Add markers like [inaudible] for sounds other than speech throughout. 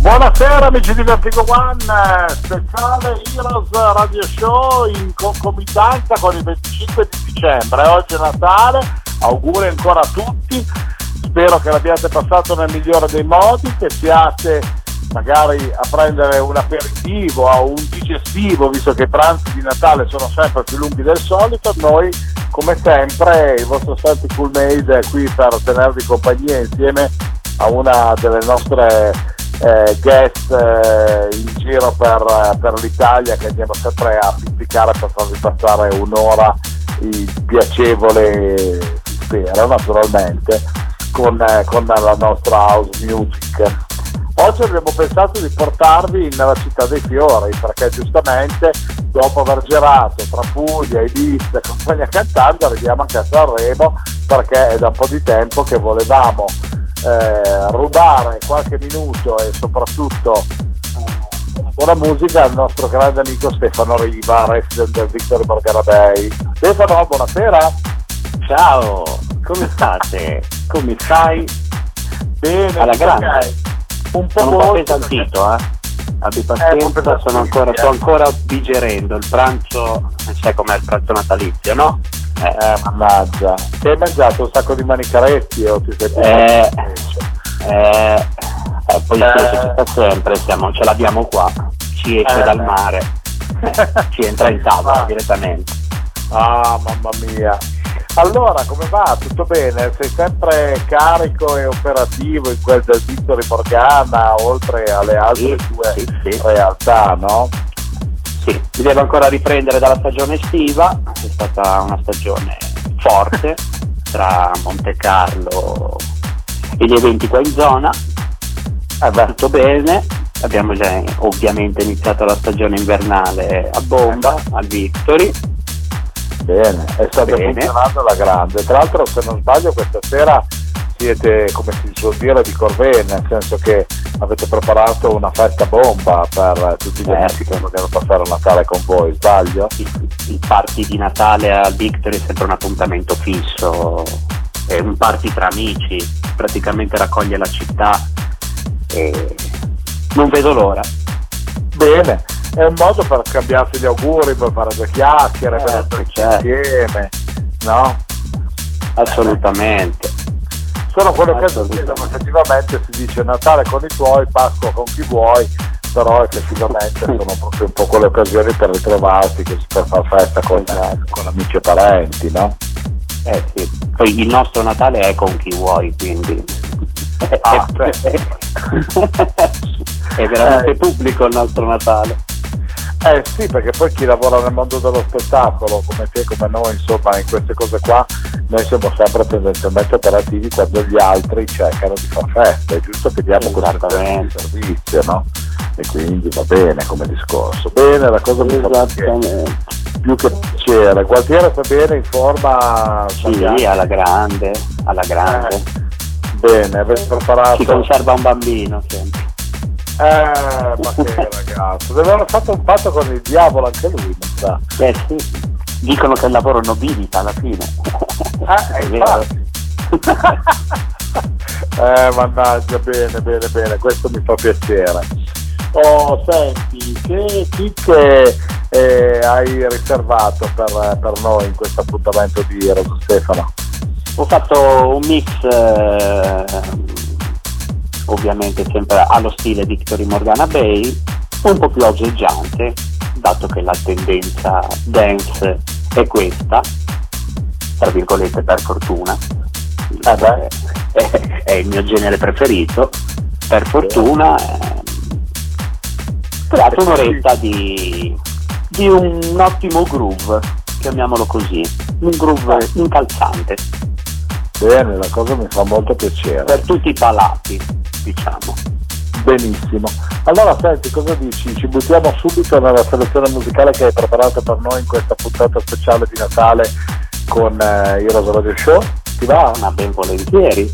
Buonasera amici di Vertigo One, speciale Heroes Radio Show in concomitanza con il 25 di dicembre. Oggi è Natale, auguri ancora a tutti, spero che l'abbiate passato nel migliore dei modi, che siate magari a prendere un aperitivo o un digestivo, visto che i pranzi di Natale sono sempre più lunghi del solito, noi come sempre il vostro Santi Cool Made è qui per tenervi compagnia insieme a una delle nostre eh, guest eh, in giro per, per, l'Italia che andiamo sempre a pizzicare per farvi passare un'ora piacevole, si spera naturalmente, con, eh, con la nostra house music. Oggi abbiamo pensato di portarvi nella città dei fiori perché giustamente dopo aver girato tra Puglia, Ibiza e compagnia cantando arriviamo anche a Sanremo perché è da un po' di tempo che volevamo eh, rubare qualche minuto e soprattutto eh, buona musica al nostro grande amico Stefano Riva, resident del Victory Morgana Bay. Stefano, buonasera. Ciao, come [laughs] state? come stai? Bene, alla grande. Un po', sono un po' pesantito, eh? Abbi pazienza, eh, sono ancora, sto ancora digerendo il pranzo, sai com'è il pranzo natalizio, no? Eh, eh, mannaggia. Ti hai mangiato un sacco di manicaretti o ti sei eh, eh, eh, poi eh. ci sta sempre, siamo, ce l'abbiamo qua, ci esce eh. dal mare, [laughs] ci entra in tavola ah. direttamente. Ah, mamma mia. Allora, come va? Tutto bene? Sei sempre carico e operativo in quel del Vittorio Morgana, oltre alle altre sì, tue sì, sì. realtà, no? Sì, mi devo ancora riprendere dalla stagione estiva, è stata una stagione forte [laughs] tra Monte Carlo e gli eventi qua in zona. Eh beh, tutto bene, abbiamo già ovviamente iniziato la stagione invernale a bomba, al Victory. Bene, è stato funzionando alla grande. Tra l'altro se non sbaglio questa sera siete, come si suol dire, di Corvée, nel senso che avete preparato una festa bomba per tutti gli amici che vogliono passare Natale con voi, sbaglio? Il, il party di Natale al Victory è sempre un appuntamento fisso, è un party tra amici, praticamente raccoglie la città e non vedo l'ora. Bene, è un modo per scambiarsi gli auguri, per fare due chiacchiere, certo, per essere certo. insieme, no? Assolutamente sono quelle occasioni dove effettivamente si dice Natale con i tuoi, Pasqua con chi vuoi, però effettivamente [laughs] sono proprio un po' quelle occasioni per ritrovarsi, per far festa con, esatto. con amici e parenti, no? Eh sì, poi il nostro Natale è con chi vuoi, quindi ah, cioè. è veramente eh. pubblico il nostro Natale. Eh sì, perché poi chi lavora nel mondo dello spettacolo, come te, come noi, insomma, in queste cose qua, noi siamo sempre tendenzialmente operativi quando gli altri cercano di far festa, è giusto che diamo questo servizio, no? E quindi va bene come discorso. Bene, la cosa fa più che piacere. Gualtiere sta bene, in forma... Sì, alla grande, alla grande. Eh, bene, avete preparato... Si conserva un bambino sempre. Eh, ma che [laughs] ragazzo, deve aver fatto un patto con il diavolo anche lui, non sa. Eh sì, dicono che il lavoro nobilita alla fine. [laughs] Eh, infatti. [laughs] eh, mannaggia, bene, bene, bene, questo mi fa piacere. Oh, senti, che chicche eh, hai riservato per, per, noi in questo appuntamento di Rosa Stefano? Ho fatto un mix eh, ovviamente sempre allo stile Victory Morgana Bay, un po' più aggeggiante, dato che la tendenza dance è questa, tra virgolette per fortuna, eh beh, è, è, il mio genere preferito, per fortuna eh, un'oretta di, di un ottimo groove, chiamiamolo così, un groove incalzante. Bene, la cosa mi fa molto piacere. Per tutti i palati, diciamo. Benissimo. Allora senti, cosa dici? Ci buttiamo subito nella selezione musicale che hai preparato per noi in questa puntata speciale di Natale con eh, Heroes Radio Show? Ti va? Ma ben volentieri.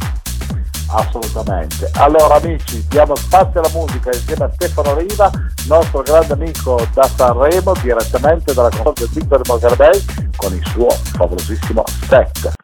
Assolutamente. Allora amici, diamo spazio alla musica insieme a Stefano Riva, nostro grande amico da Sanremo, direttamente dalla console del Victor Mogherbei, con il suo favolosissimo set.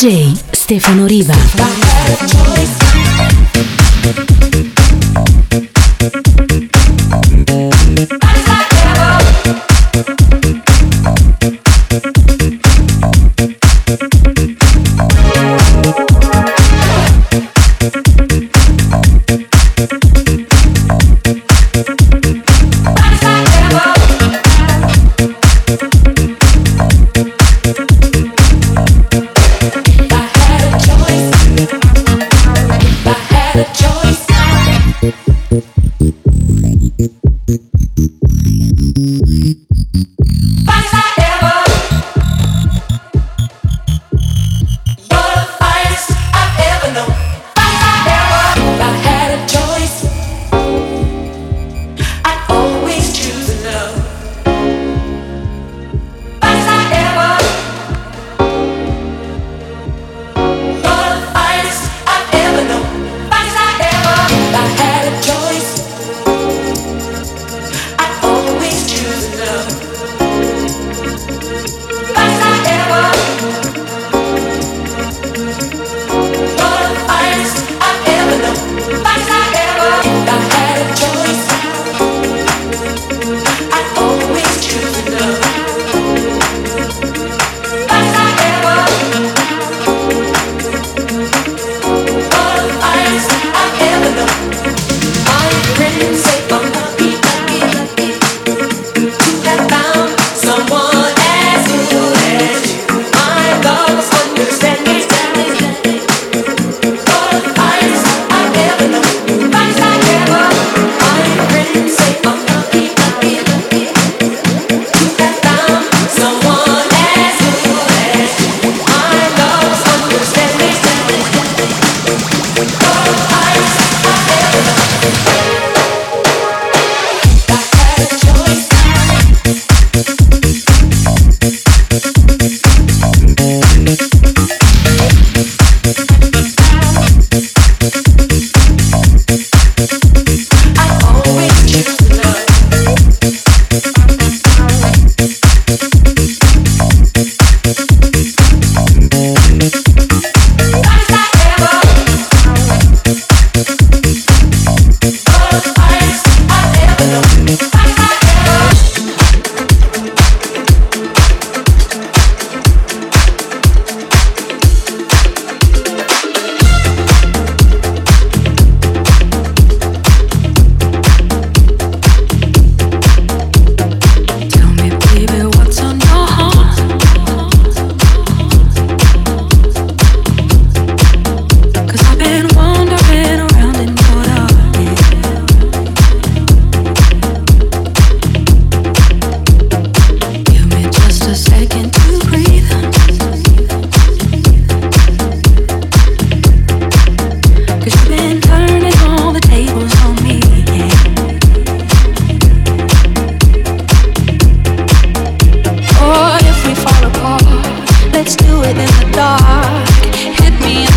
DJ Stefano Riva.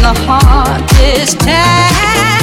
the hardest task.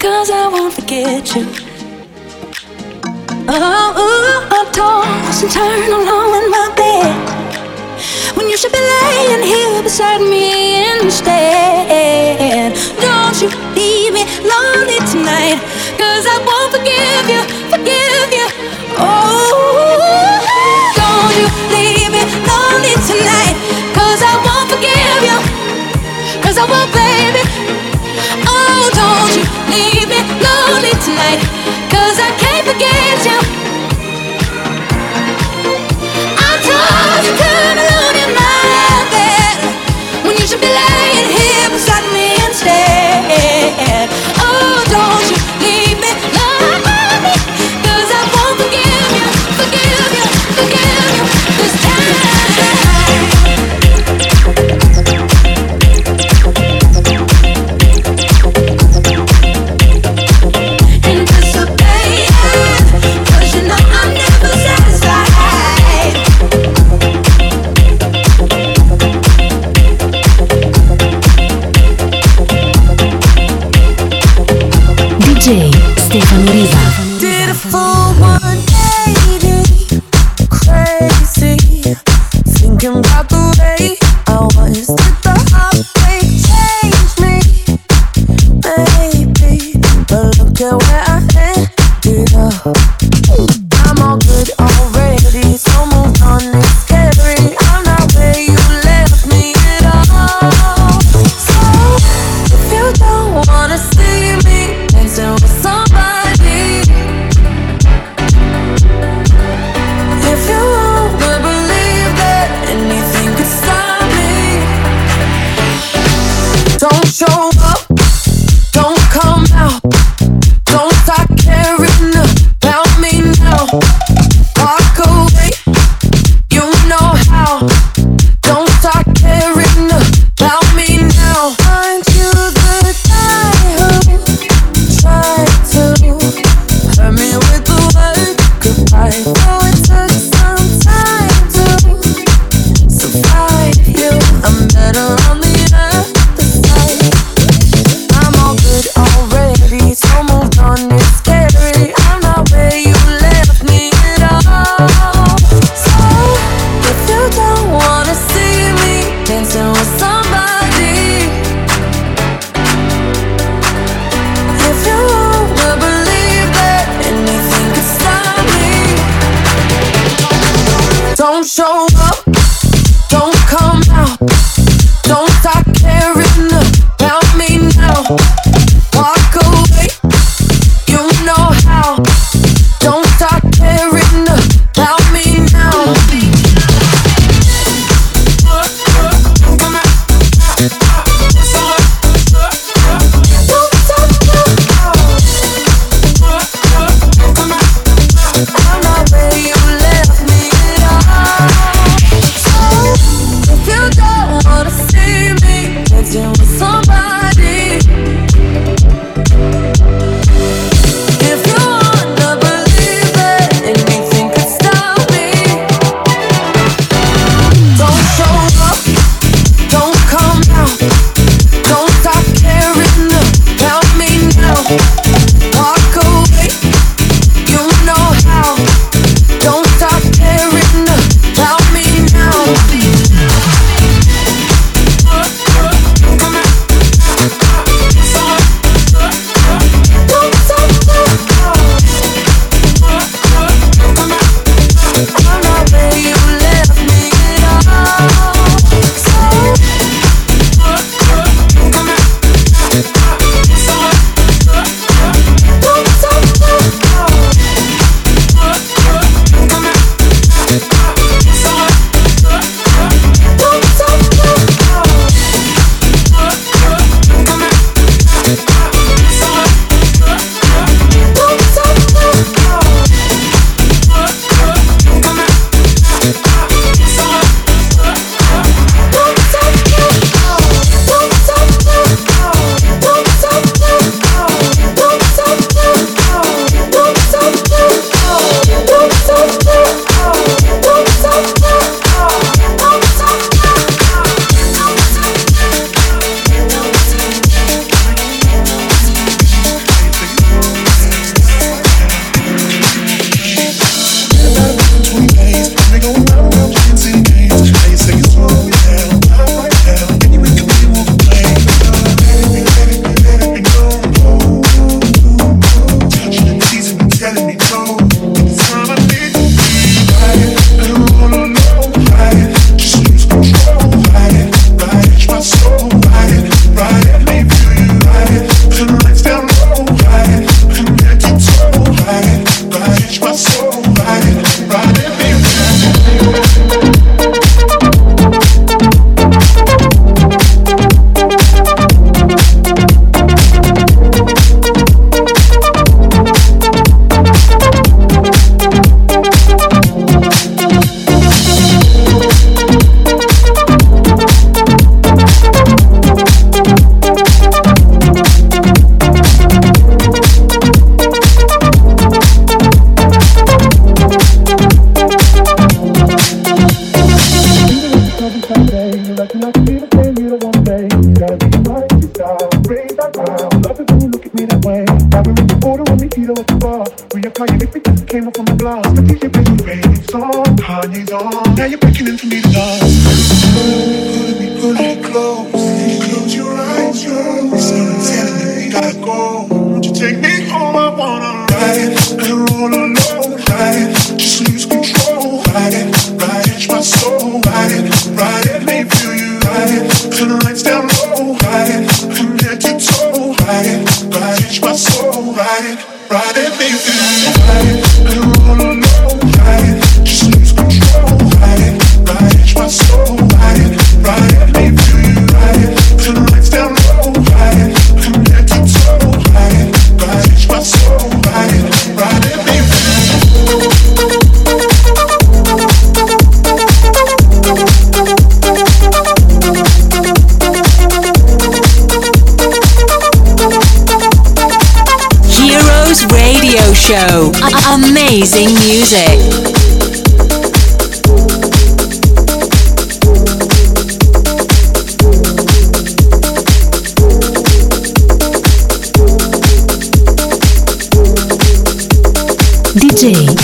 Cause I won't forget you. Oh, ooh, I toss and turn along in my bed. When you should be laying here beside me instead. Don't you leave me lonely tonight. water uh, when we feel at the bar. Reapplying it came up on the blast. The DJ plays the rain song, Kanye's on. Now you're breaking me to me, pull me close. Close your eyes, yo. Someone telling me we gotta go. Won't you take me home? I wanna ride and roll alone. Ride, just lose control. Ride, ride, itch my soul. show. A- amazing music.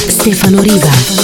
Stefano Riva.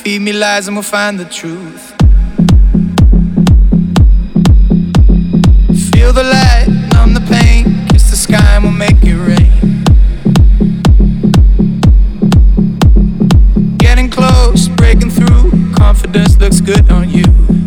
feed me lies and we'll find the truth. Feel the light, numb the pain, kiss the sky and we'll make it rain. Getting close, breaking through, confidence looks good on you.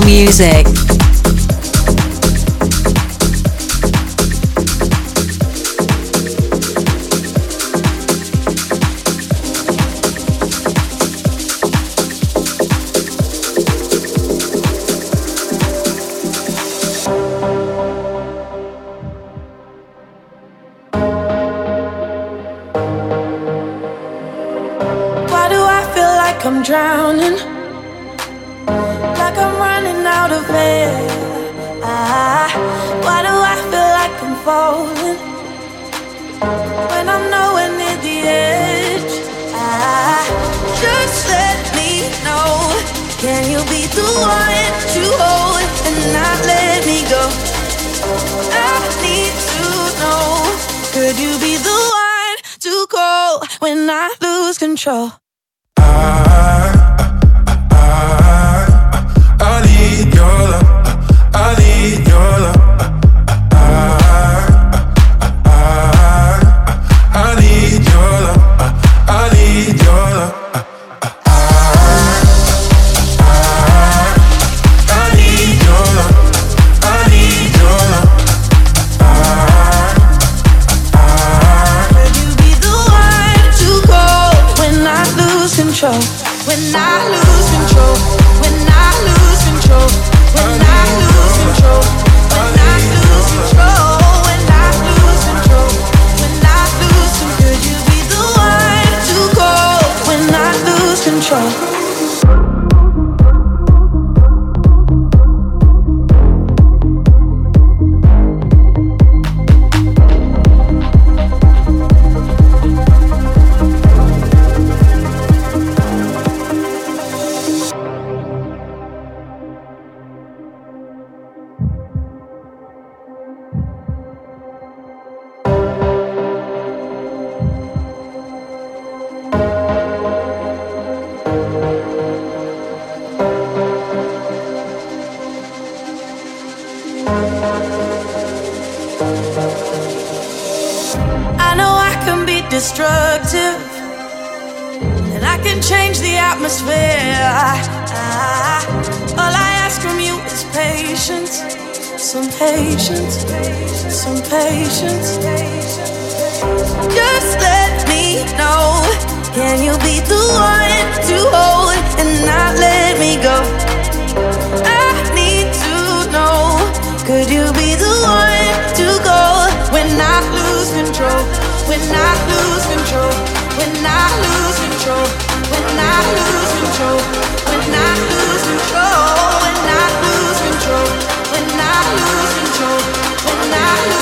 music. control, when I lose control, when I lose control, when I lose control, when I lose control, when I lose control, when I lose control, when I lose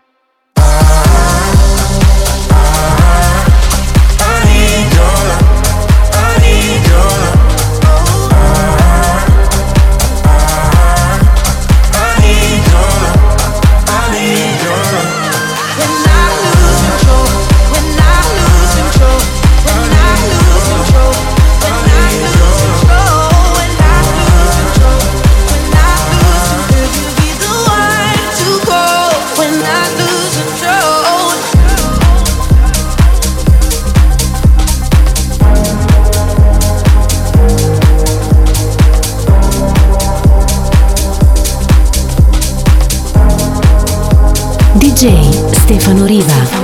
Stefano Riva.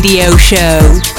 Radio Show.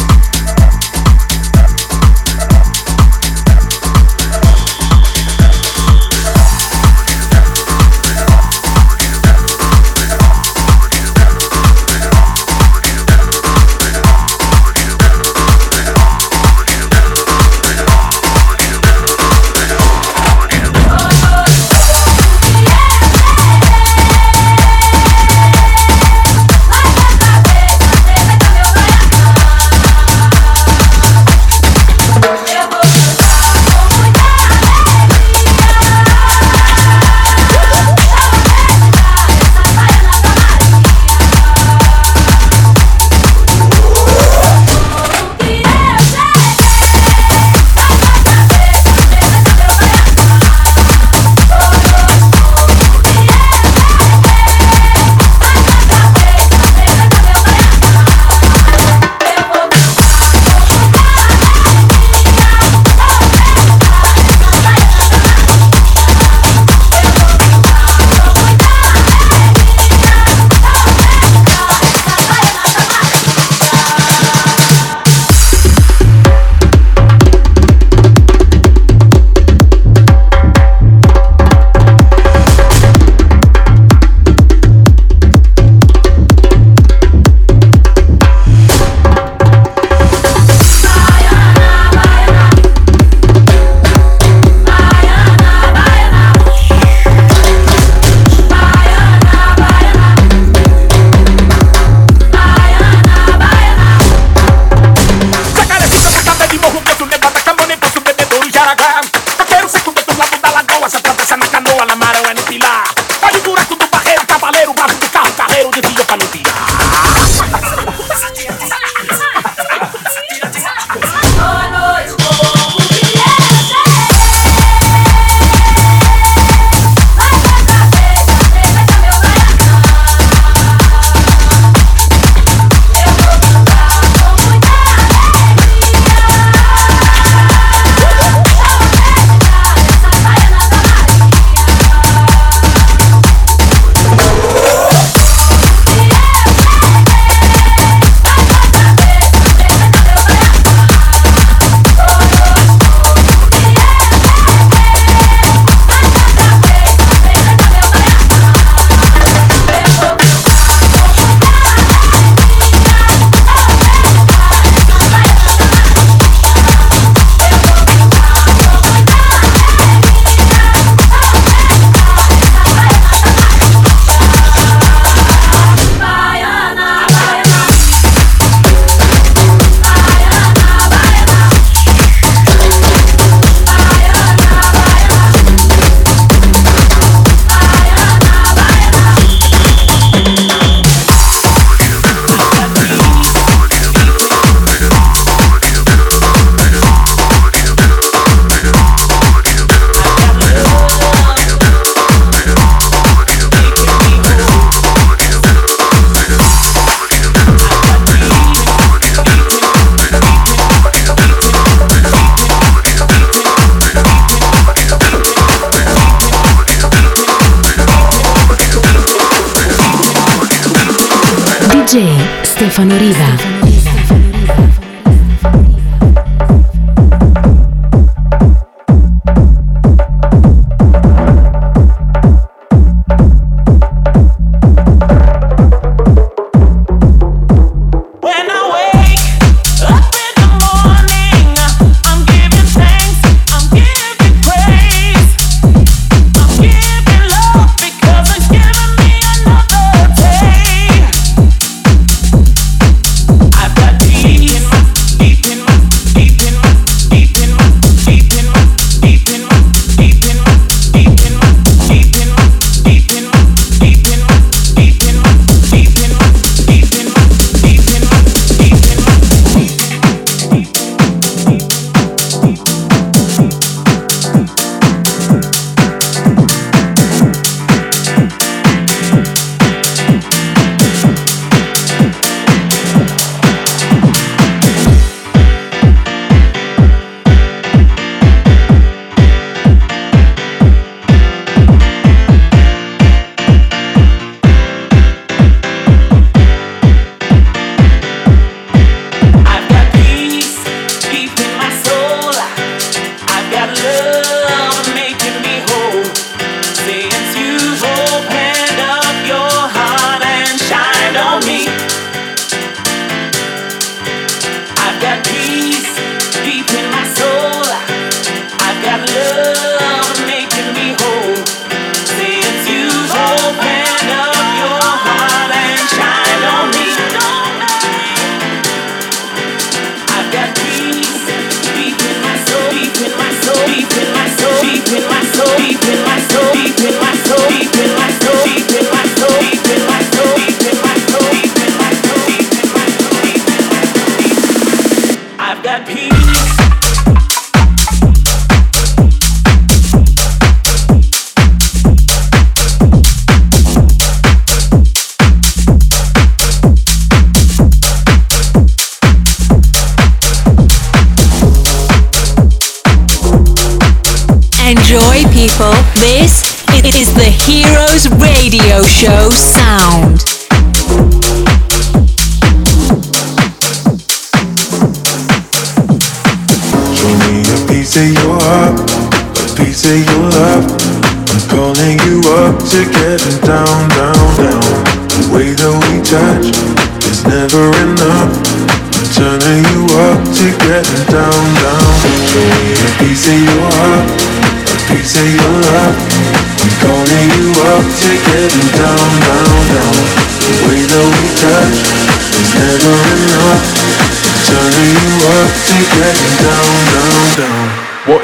Stefano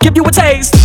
give you a taste.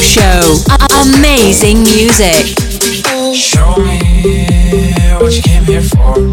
show. Amazing music. Show me what you came here for.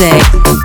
Music.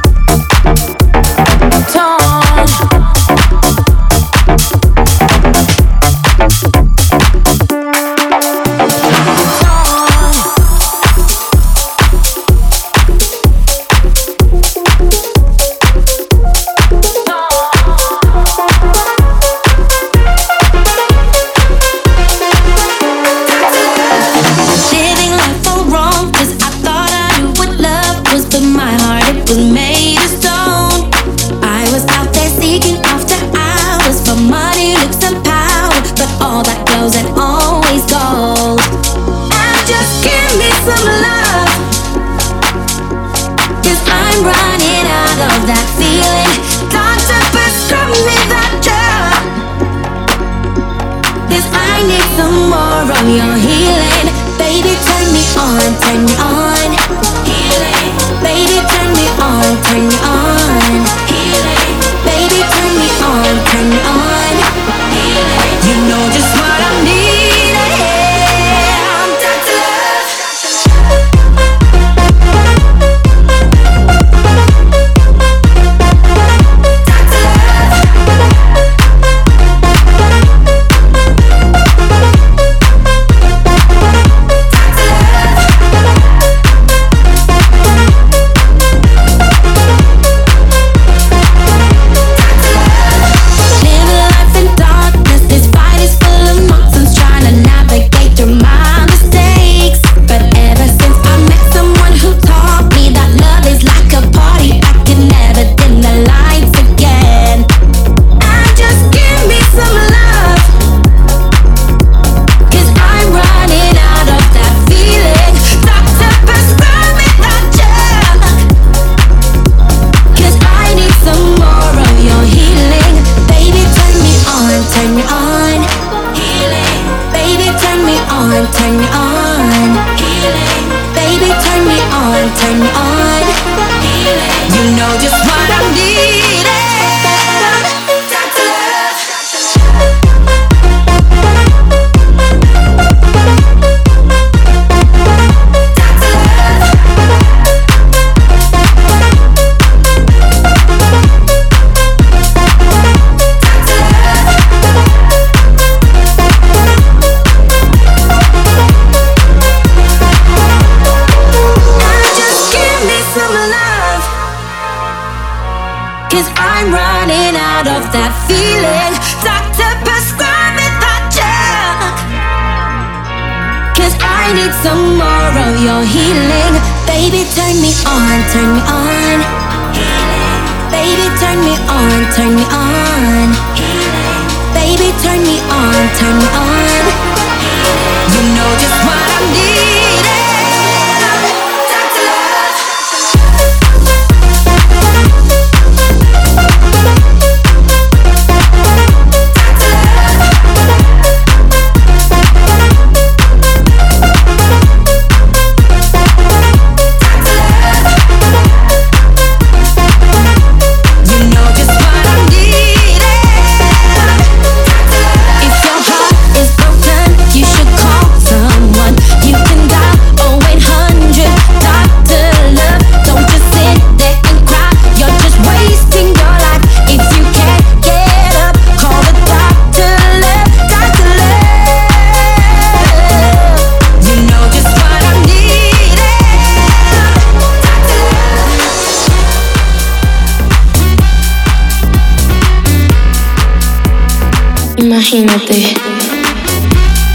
Imagínate,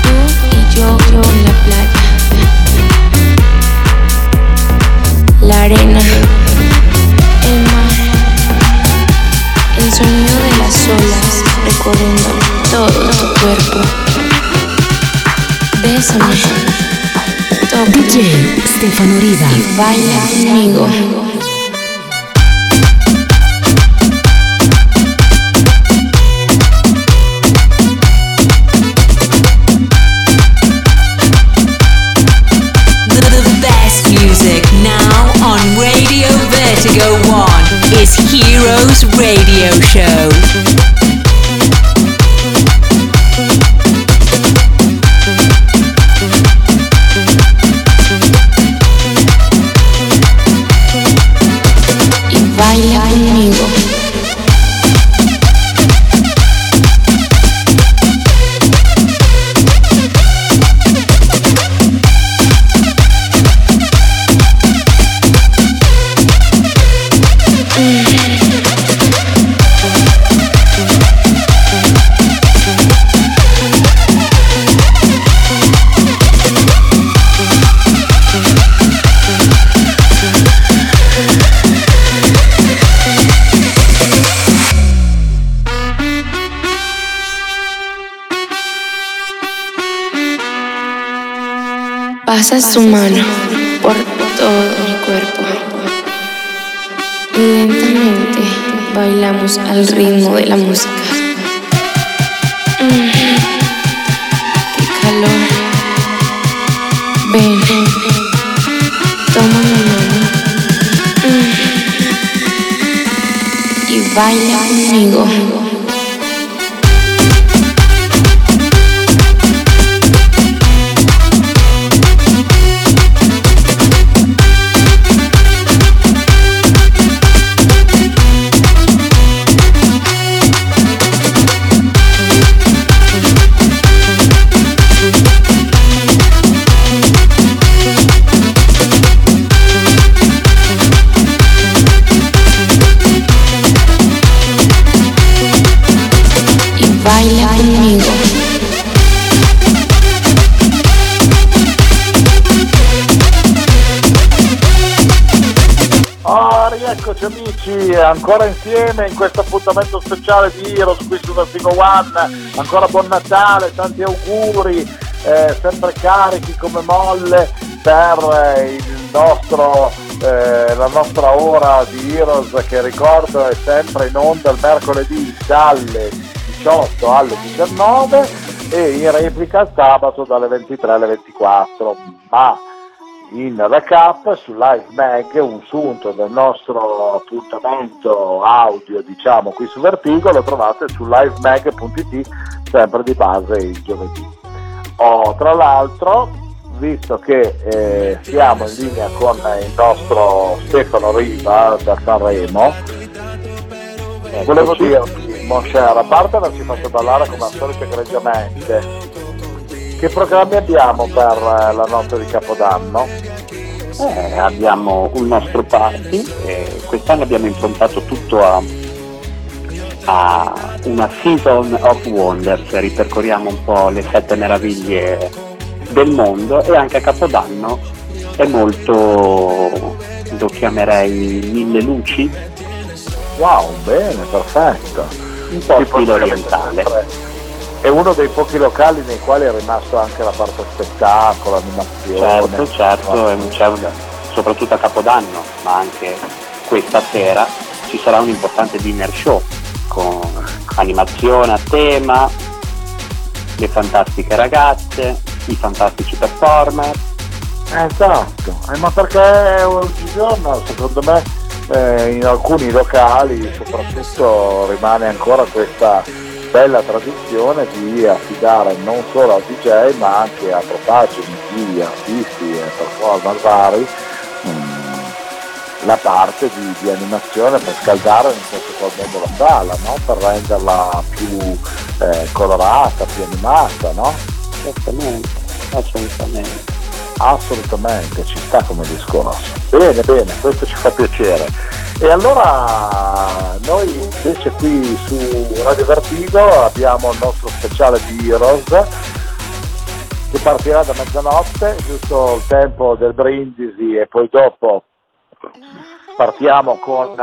tú y yo, yo en la playa. La arena, el mar, el sonido de las olas recorriendo todo tu cuerpo. Bésame, tócame DJ Stefano Riva. y baila conmigo. Pasa su mano por todo mi cuerpo. Y lentamente bailamos al ritmo de la música. Mm, ¡Qué calor! Ven, toma mi mano. Mm, Y baila conmigo. Ancora insieme in questo appuntamento speciale di Heroes qui su Vertigo One. Ancora buon Natale, tanti auguri, eh, sempre carichi come molle per eh, nostro, eh, la nostra ora di Heroes che ricordo è sempre in onda il mercoledì dalle 18 alle 19 e in replica sabato dalle 23 alle 24. Ma in recap su Live Mag un sunto del nostro appuntamento audio diciamo qui su Vertigo lo trovate su livemag.it sempre di base il giovedì. Oh, tra l'altro visto che eh, siamo in linea con il nostro Stefano Riva da Sanremo volevo dirti Mosher a parte averci fatto ballare come al solito egregiamente che programmi abbiamo per eh, la notte di Capodanno? Eh, abbiamo un nostro party e quest'anno abbiamo improntato tutto a, a una season of wonders, ripercorriamo un po' le sette meraviglie del mondo e anche a Capodanno è molto, lo chiamerei mille luci, Wow, bene, perfetto. un po' stile orientale. È uno dei pochi locali nei quali è rimasto anche la parte spettacolo, animazione. Certo, certo, un- soprattutto a Capodanno, ma anche questa sera ci sarà un importante dinner show con animazione a tema, le fantastiche ragazze, i fantastici performer. Esatto, Eh, ma perché oggigiorno secondo me eh, in alcuni locali soprattutto rimane ancora questa bella tradizione di affidare non solo al DJ ma anche a propagini di artisti e performer vari mm, la parte di, di animazione per scaldare in questo qual modo la sala, no? per renderla più eh, colorata, più animata, no? Certamente, assolutamente. Assolutamente, ci sta come discorso. Bene, bene, questo ci fa piacere. E allora noi invece qui su Radio Vertigo abbiamo il nostro speciale di Heroes che partirà da mezzanotte, giusto il tempo del brindisi e poi dopo partiamo con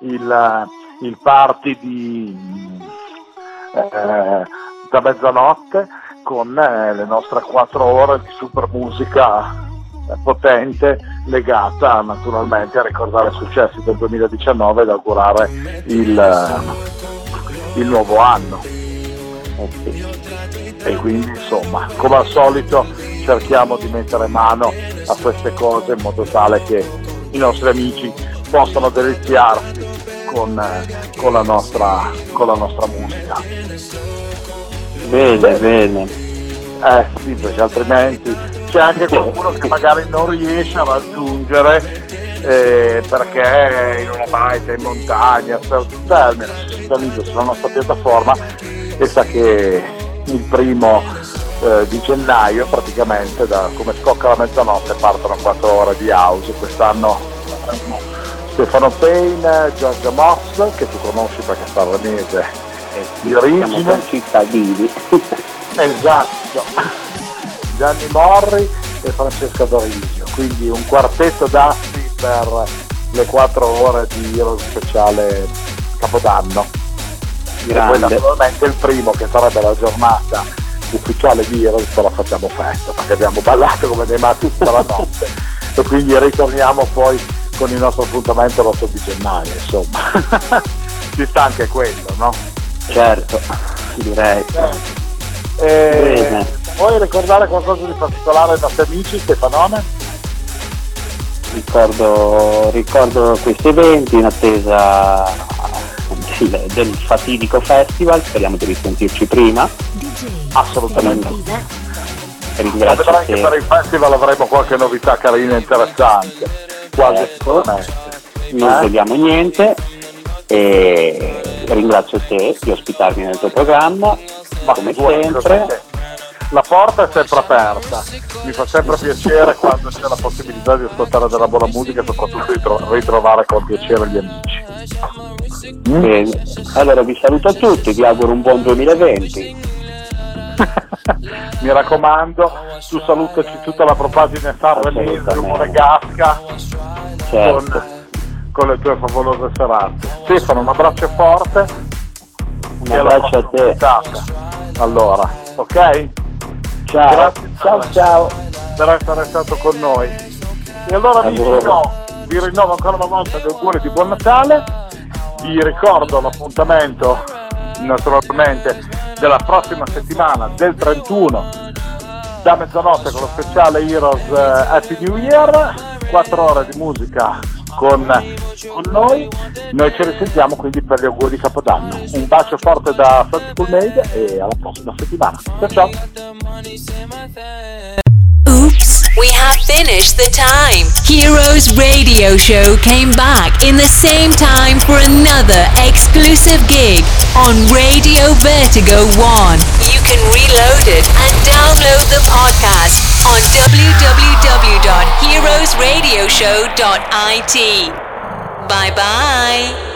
il, il party di, eh, da mezzanotte con eh, le nostre quattro ore di super musica eh, potente legata naturalmente a ricordare i successi del 2019 ed augurare il, eh, il nuovo anno. E quindi insomma, come al solito cerchiamo di mettere mano a queste cose in modo tale che i nostri amici possano deliziarsi con, con, la, nostra, con la nostra musica. Bene, bene. Eh sì, perché altrimenti c'è anche qualcuno che magari non riesce a raggiungere eh, perché è in una baita in montagna, per almeno si sintonizza sulla nostra piattaforma e sa che il primo eh, di gennaio praticamente da come scocca la mezzanotte partono 4 ore di house, quest'anno Stefano Payne, Giorgio Moss che tu conosci perché sta mese di origine. cittadini. [laughs] Esatto, Gianni Morri e Francesca Dorisio, quindi un quartetto d'assi per le 4 ore di Hero speciale Capodanno. E poi naturalmente il primo che sarebbe la giornata ufficiale di Heroes la facciamo festa perché abbiamo ballato come dei matti tutta la notte e quindi ritorniamo poi con il nostro appuntamento l'8 di gennaio insomma [laughs] ci sta anche quello no? Certo, direi. Eh, vuoi ricordare qualcosa di particolare ai nostri amici Stefanone? Ricordo, ricordo questi eventi in attesa del, del fatidico festival, speriamo di risentirci prima. Assolutamente. Ringrazio vedrai che per il festival avremo qualche novità carina e interessante quasi Ecco. sicuramente non Eh? svegliamo niente e ringrazio te di ospitarmi nel tuo programma, Ma come sempre. la porta è sempre aperta mi fa sempre piacere quando c'è la possibilità di ascoltare della buona musica e soprattutto di tro- ritrovare con piacere gli amici Bene. Allora vi saluto a tutti, vi auguro un buon 2020. [laughs] mi raccomando tu salutaci tutta la propagine sanremese Rumore Gasca Certo. con, con le tue favolose serate Stefano un abbraccio forte Un abbraccio a te. allora ok? Ciao. Grazie Ciao ciao. per essere stato con noi. E allora vi Allora. rinnovo, vi rinnovo ancora una volta gli auguri di buon Natale, vi ricordo l'appuntamento naturalmente della prossima settimana del 31 da mezzanotte con lo speciale Heroes eh, Happy New Year, 4 ore di musica con, con noi, noi ci risentiamo quindi per gli auguri di Capodanno. Un bacio forte da Santi Coolmade e alla prossima settimana. Ciao ciao! Oops, we have finished the time. Heroes Radio Show came back in the same time for another exclusive gig on Radio Vertigo 1. You can reload it and download the podcast on www.heroesradioshow.it. Bye bye.